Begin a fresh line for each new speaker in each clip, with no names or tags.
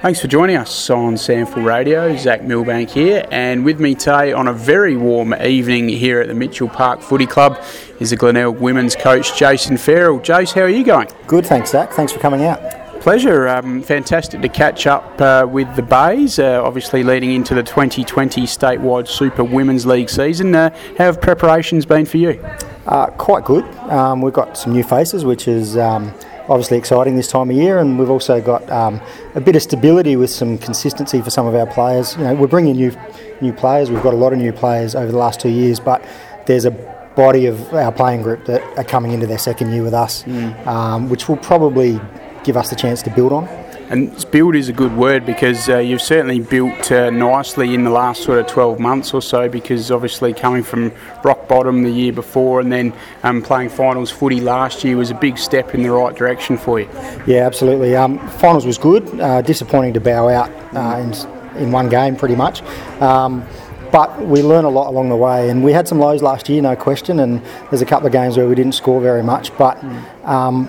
Thanks for joining us on SANFL Radio. Zach Milbank here, and with me today on a very warm evening here at the Mitchell Park Footy Club is the Glenelg women's coach Jason Farrell. Jace, how are you going?
Good, thanks, Zach. Thanks for coming out.
Pleasure. Um, fantastic to catch up uh, with the Bays, uh, obviously leading into the 2020 statewide Super Women's League season. Uh, how have preparations been for you?
Uh, quite good. Um, we've got some new faces, which is um, obviously exciting this time of year, and we've also got um, a bit of stability with some consistency for some of our players. You know, we're bringing new new players. We've got a lot of new players over the last two years, but there's a body of our playing group that are coming into their second year with us, mm. um, which will probably give us the chance to build on.
And build is a good word because uh, you've certainly built uh, nicely in the last sort of 12 months or so. Because obviously coming from rock bottom the year before and then um, playing finals footy last year was a big step in the right direction for you.
Yeah, absolutely. Um, finals was good. Uh, disappointing to bow out uh, in, in one game, pretty much. Um, but we learn a lot along the way, and we had some lows last year, no question. And there's a couple of games where we didn't score very much, but um,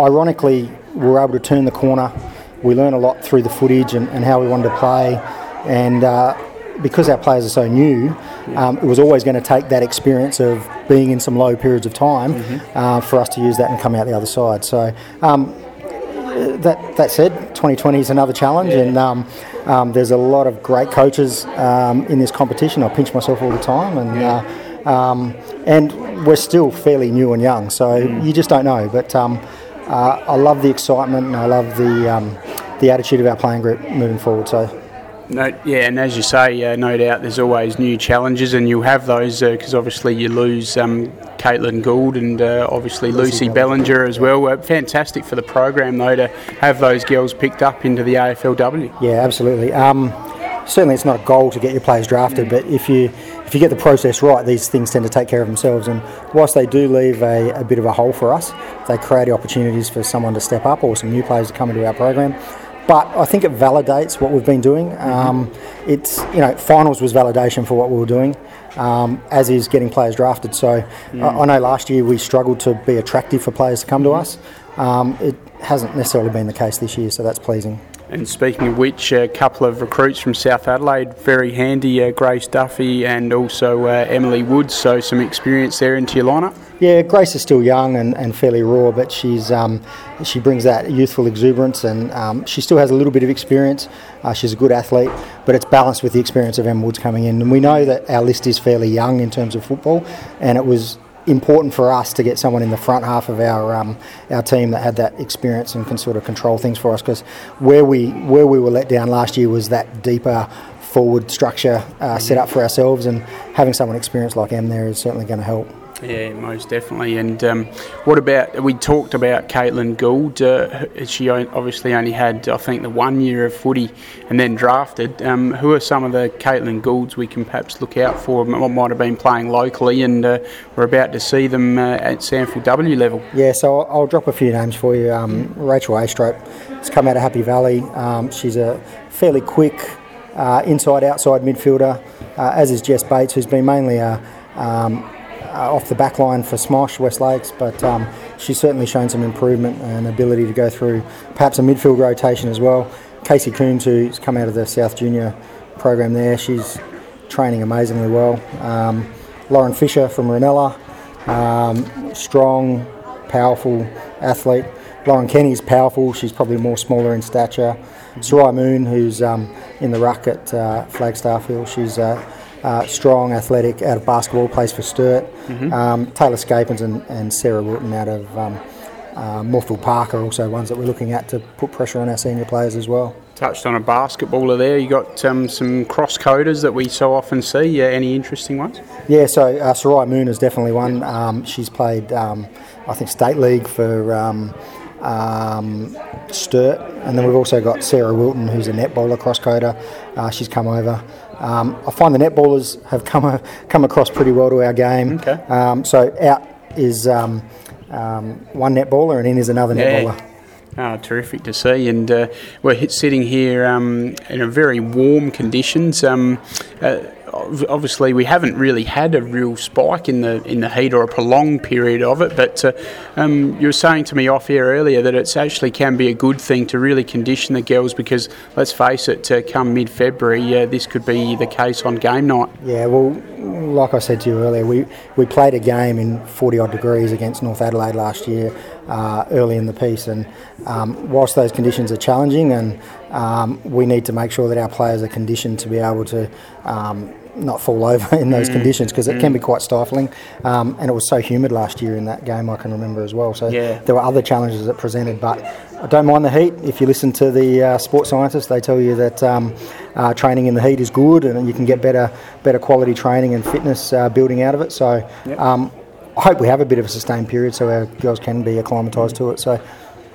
ironically, we were able to turn the corner we learn a lot through the footage and, and how we wanted to play. And uh, because our players are so new, um, it was always going to take that experience of being in some low periods of time mm-hmm. uh, for us to use that and come out the other side. So, um, that, that said, 2020 is another challenge, yeah. and um, um, there's a lot of great coaches um, in this competition. I pinch myself all the time, and yeah. uh, um, and we're still fairly new and young, so mm. you just don't know. But uh, I love the excitement, and I love the the attitude of our playing group moving forward. So.
No, yeah, and as you say, uh, no doubt there's always new challenges, and you'll have those because uh, obviously you lose um, Caitlin Gould and uh, obviously Lucy, Lucy Bellinger, as well. Uh, fantastic for the program though to have those girls picked up into the AFLW.
Yeah, absolutely. Um, certainly, it's not a goal to get your players drafted, but if you if you get the process right, these things tend to take care of themselves. And whilst they do leave a, a bit of a hole for us, they create opportunities for someone to step up or some new players to come into our program but I think it validates what we've been doing. Mm-hmm. Um, it's you know finals was validation for what we were doing, um, as is getting players drafted. So mm. I, I, know last year we struggled to be attractive for players to come mm-hmm. to us. Um, it hasn't necessarily been the case this year, so that's pleasing.
And speaking of which, a couple of recruits from South Adelaide, very handy, uh, Grace Duffy and also uh, Emily Woods, so some experience there into your lineup.
Yeah, Grace is still young and, and fairly raw, but she's um, she brings that youthful exuberance and um, she still has a little bit of experience. Uh, she's a good athlete, but it's balanced with the experience of Em Woods coming in. And we know that our list is fairly young in terms of football, and it was important for us to get someone in the front half of our um, our team that had that experience and can sort of control things for us. Because where we where we were let down last year was that deeper forward structure uh, set up for ourselves, and having someone experienced like Em there is certainly going to help.
Yeah, most definitely. And um, what about we talked about Caitlin Gould? Uh, she obviously only had, I think, the one year of footy and then drafted. Um, who are some of the Caitlin Goulds we can perhaps look out for? What might have been playing locally, and uh, we're about to see them uh, at SANFL W level.
Yeah, so I'll, I'll, drop a few names for you. Um, Rachel Astrop has come out of Happy Valley. Um, she's a fairly quick uh, inside-outside midfielder, uh, as is Jess Bates, who's been mainly a um, off the back line for Smosh West Lakes, but um, she's certainly shown some improvement and ability to go through perhaps a midfield rotation as well. Casey Coombs, who's come out of the South Junior program there, she's training amazingly well. Um, Lauren Fisher from Reynella, um, strong, powerful athlete. Lauren Kenny's powerful, she's probably more smaller in stature. Sarai Moon, who's um, in the ruck at uh, Flagstaff Hill, she's uh, uh, strong, athletic, out of basketball, plays for Sturt. Mm-hmm. Um, Taylor Scapins and, and, Sarah Wilton out of um, uh, Park are also ones that we're looking at to put pressure on our senior players as well.
Touched on a basketballer there. You got um, some cross coders that we so often see. Uh, any interesting ones?
Yeah, so uh, Sarai Moon is definitely one. Um, she's played, um, I think, state league for um, um, Sturt, and then we've also got Sarah Wilton, who's a netballer cross coder. Uh, she's come over. Um, I find the netballers have come a, come across pretty well to our game.
Okay.
Um, so out is um, um one netballer and in is another yeah. netballer.
Oh, terrific to see. And uh, we're sitting here um, in a very warm conditions. Um, uh, obviously we haven't really had a real spike in the in the heat or a prolonged period of it. But uh, um, you were saying to me off air earlier that it actually can be a good thing to really condition the girls because let's face it, to come mid February, uh, this could be the case on game night.
Yeah, well, like I said to you earlier, we, we played a game in 40 odd degrees against North Adelaide last year uh, early in the piece, and um, whilst those conditions are challenging, and um, we need to make sure that our players are conditioned to be able to. Um, not fall over in those mm. conditions because it mm. can be quite stifling. Um, and it was so humid last year in that game, I can remember as well. So yeah. there were other challenges that presented, but I don't mind the heat. If you listen to the uh, sports scientists, they tell you that um, uh, training in the heat is good, and you can get better, better quality training and fitness uh, building out of it. So, yep. um, hope we have a bit of a sustained period so our girls can be acclimatised to it. So,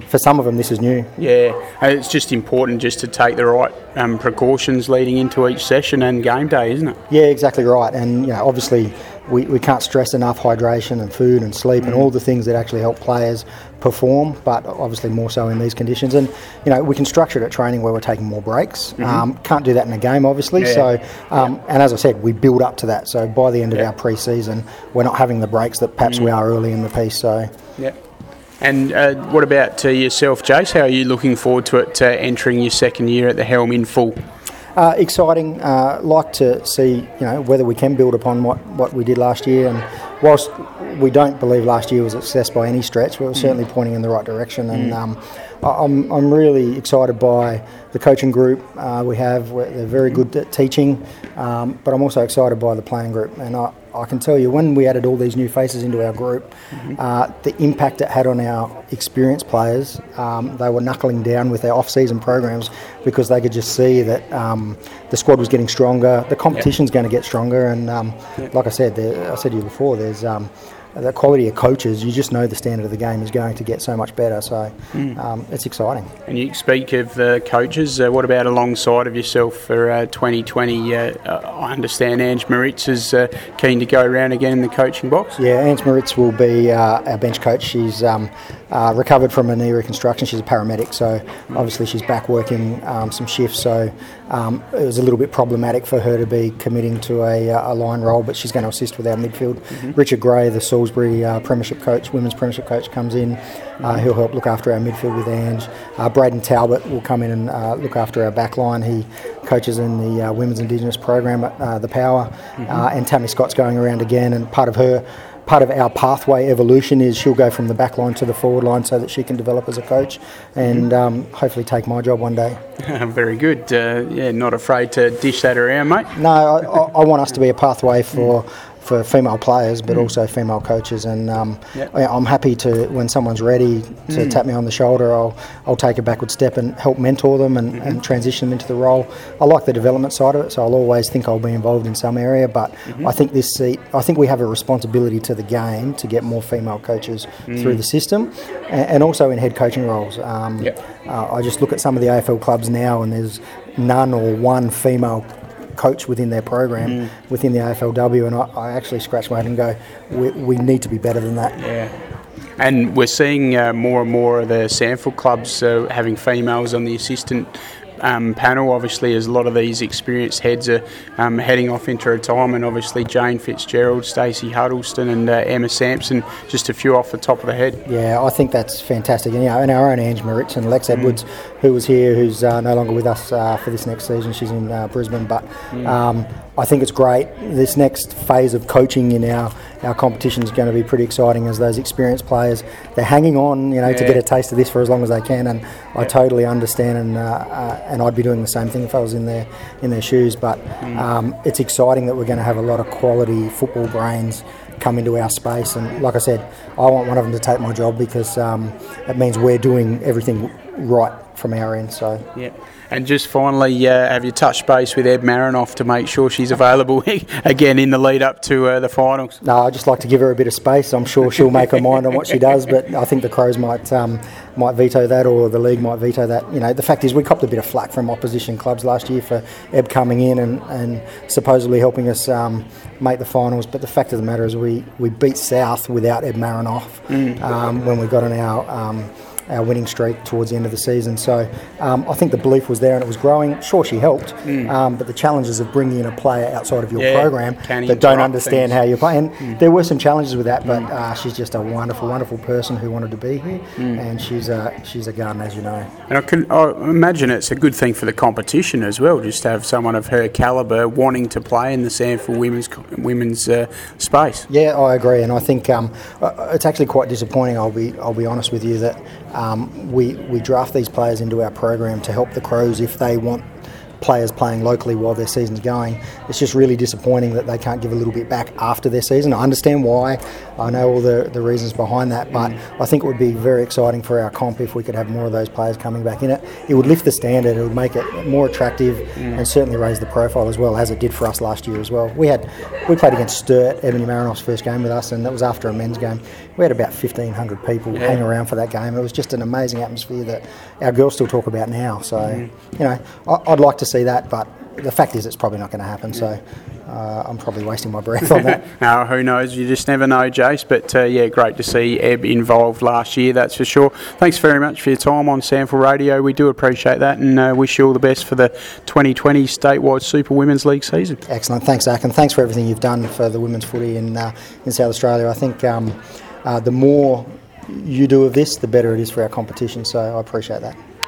for some of them, this is new.
Yeah, it's just important just to take the right um, precautions leading into each session and game day, isn't it?
Yeah, exactly right. And you know, obviously, we, we can't stress enough hydration and food and sleep mm. and all the things that actually help players perform, but obviously more so in these conditions. And you know, we can structure it at training where we're taking more breaks. Mm-hmm. Um, can't do that in a game, obviously. Yeah. So, um, yeah. and as I said, we build up to that. So by the end of yeah. our pre-season, we're not having the breaks that perhaps mm. we are early in the piece. So,
yeah. And uh, what about uh, yourself, Jace? How are you looking forward to it uh, entering your second year at the helm in full?
Uh, exciting. Uh, like to see, you know, whether we can build upon what, what we did last year. And whilst we don't believe last year was a success by any stretch, we were certainly mm. pointing in the right direction. And mm. um, I'm, I'm really excited by the coaching group uh, we have. They're very good at teaching, um, but I'm also excited by the playing group. And I, I can tell you, when we added all these new faces into our group, mm-hmm. uh, the impact it had on our experienced players, um, they were knuckling down with their off-season programs because they could just see that um, the squad was getting stronger, the competition's yep. going to get stronger, and um, yep. like I said, there, I said to you before, there's um, the quality of coaches, you just know the standard of the game is going to get so much better. So mm. um, it's exciting.
And you speak of uh, coaches. Uh, what about alongside of yourself for uh, 2020? Uh, I understand Ange Moritz is uh, keen to go around again in the coaching box.
Yeah, Ange Moritz will be uh, our bench coach. She's um, recovered from a knee reconstruction. She's a paramedic, so mm. obviously she's back working um, some shifts. So um, it was a little bit problematic for her to be committing to a, a line role, but she's going to assist with our midfield. Mm-hmm. Richard Gray, the Salisbury uh, Premiership coach, women's Premiership coach, comes in. Uh, he'll help look after our midfield with Ange. Uh, Braden Talbot will come in and uh, look after our back line. He coaches in the uh, Women's Indigenous program at uh, The Power. Mm-hmm. and Tammy Scott's going around again, and part of her part of our pathway evolution is she'll go from the back line to the forward line so that she can develop as a coach and mm-hmm. um, hopefully take my job one day.
Very good. Uh, yeah, not afraid to dish that around, mate.
No, I, I, want us to be a pathway for. Mm for female players, but mm. also female coaches. And um, yep. I'm happy to, when someone's ready to mm. tap me on the shoulder, I'll, I'll take a backward step and help mentor them and, mm-hmm. and, transition them into the role. I like the development side of it, so I'll always think I'll be involved in some area. But mm-hmm. I think this seat, I think we have a responsibility to the game to get more female coaches mm. through the system, and, and, also in head coaching roles. Um, yep. uh, I just look at some of the AFL clubs now, and there's none or one female coach within their program, mm. within the AFLW, and I, I, actually scratch my head and go, we, we, need to be better than that.
Yeah. And we're seeing uh, more and more of the SANFL clubs uh, having females on the assistant um, panel. Obviously, as a lot of these experienced heads are um, heading off into retirement. Obviously, Jane Fitzgerald, Stacey Huddleston, and uh, Emma Sampson, just a few off the top of the head.
Yeah, I think that's fantastic. And, you know, and our own Ange Moritz and Lex mm. Edwards, who was here, who's uh, no longer with us uh, for this next season. She's in uh, Brisbane, but mm. um, I think it's great. This next phase of coaching in our, our competition is going to be pretty exciting as those experienced players they're hanging on, you know, yeah. to get a taste of this for as long as they can. And. I totally understand, and uh, uh, and I'd be doing the same thing if I was in their in their shoes. But mm. um, it's exciting that we're going to have a lot of quality football brains come into our space. And like I said, I want one of them to take my job because um, it means we're doing everything right from our end. So
yeah. And just finally, uh, have you touched base with Eb Marinoff to make sure she's available again in the lead up to uh, the finals?
No, I just like to give her a bit of space. I'm sure she'll make her mind on what she does, but I think the Crows might um, might veto that, or the league might veto that. You know, the fact is we copped a bit of flack from opposition clubs last year for Eb coming in and, and supposedly helping us um, make the finals. But the fact of the matter is we, we beat South without Eb Marinoff mm. um, when we got on our um, our winning streak towards the end of the season. So um, I think the belief was there and it was growing. Sure, she helped, um, but the challenges of bringing in a player outside of your
Mm. Yeah,
program that don't understand
things. Mm.
how you're playing. There were some challenges with that, but uh, she's just a wonderful, wonderful person who wanted to be here,
Mm.
and she's a she's a garden, as you know.
And I can I imagine it's a good thing for the competition as well, just to have someone of her calibre wanting to play in the SANFL women's women's uh, space.
Yeah, I agree, and I think um, uh, it's actually quite disappointing. I'll be I'll be honest with you that um, we we draft these players into our program to help the Crows if they want players playing locally while their season's going. It's just really disappointing that they can't give a little bit back after their season. I understand why. I know all the, the reasons behind that, but I think it would be very exciting for our comp if we could have more of those players coming back in it. It would lift the standard. It would make it more attractive mm. and certainly raise the profile as well as it did for us last year as well. We had we played against Sturt, Ebony Marinoff's first game with us, and that was after a men's game. We had about 1,500 people hang around for that game. It was just an amazing atmosphere that our girls still talk about now. So, mm-hmm. you know, I, I'd like to see that, but the fact is it's probably not going to happen. So, uh, I'm probably wasting my breath on that.
Now, who knows? You just never know, Jace. But uh, yeah, great to see Eb involved last year, that's for sure. Thanks very much for your time on SANFL Radio. We do appreciate that and uh, wish you all the best for the 2020 statewide Super Women's League season.
Excellent. Thanks, Zach, and thanks for everything you've done for the women's footy in uh, in South Australia. I think um, uh, the more you do of this, the better it is for our competition. So I appreciate that.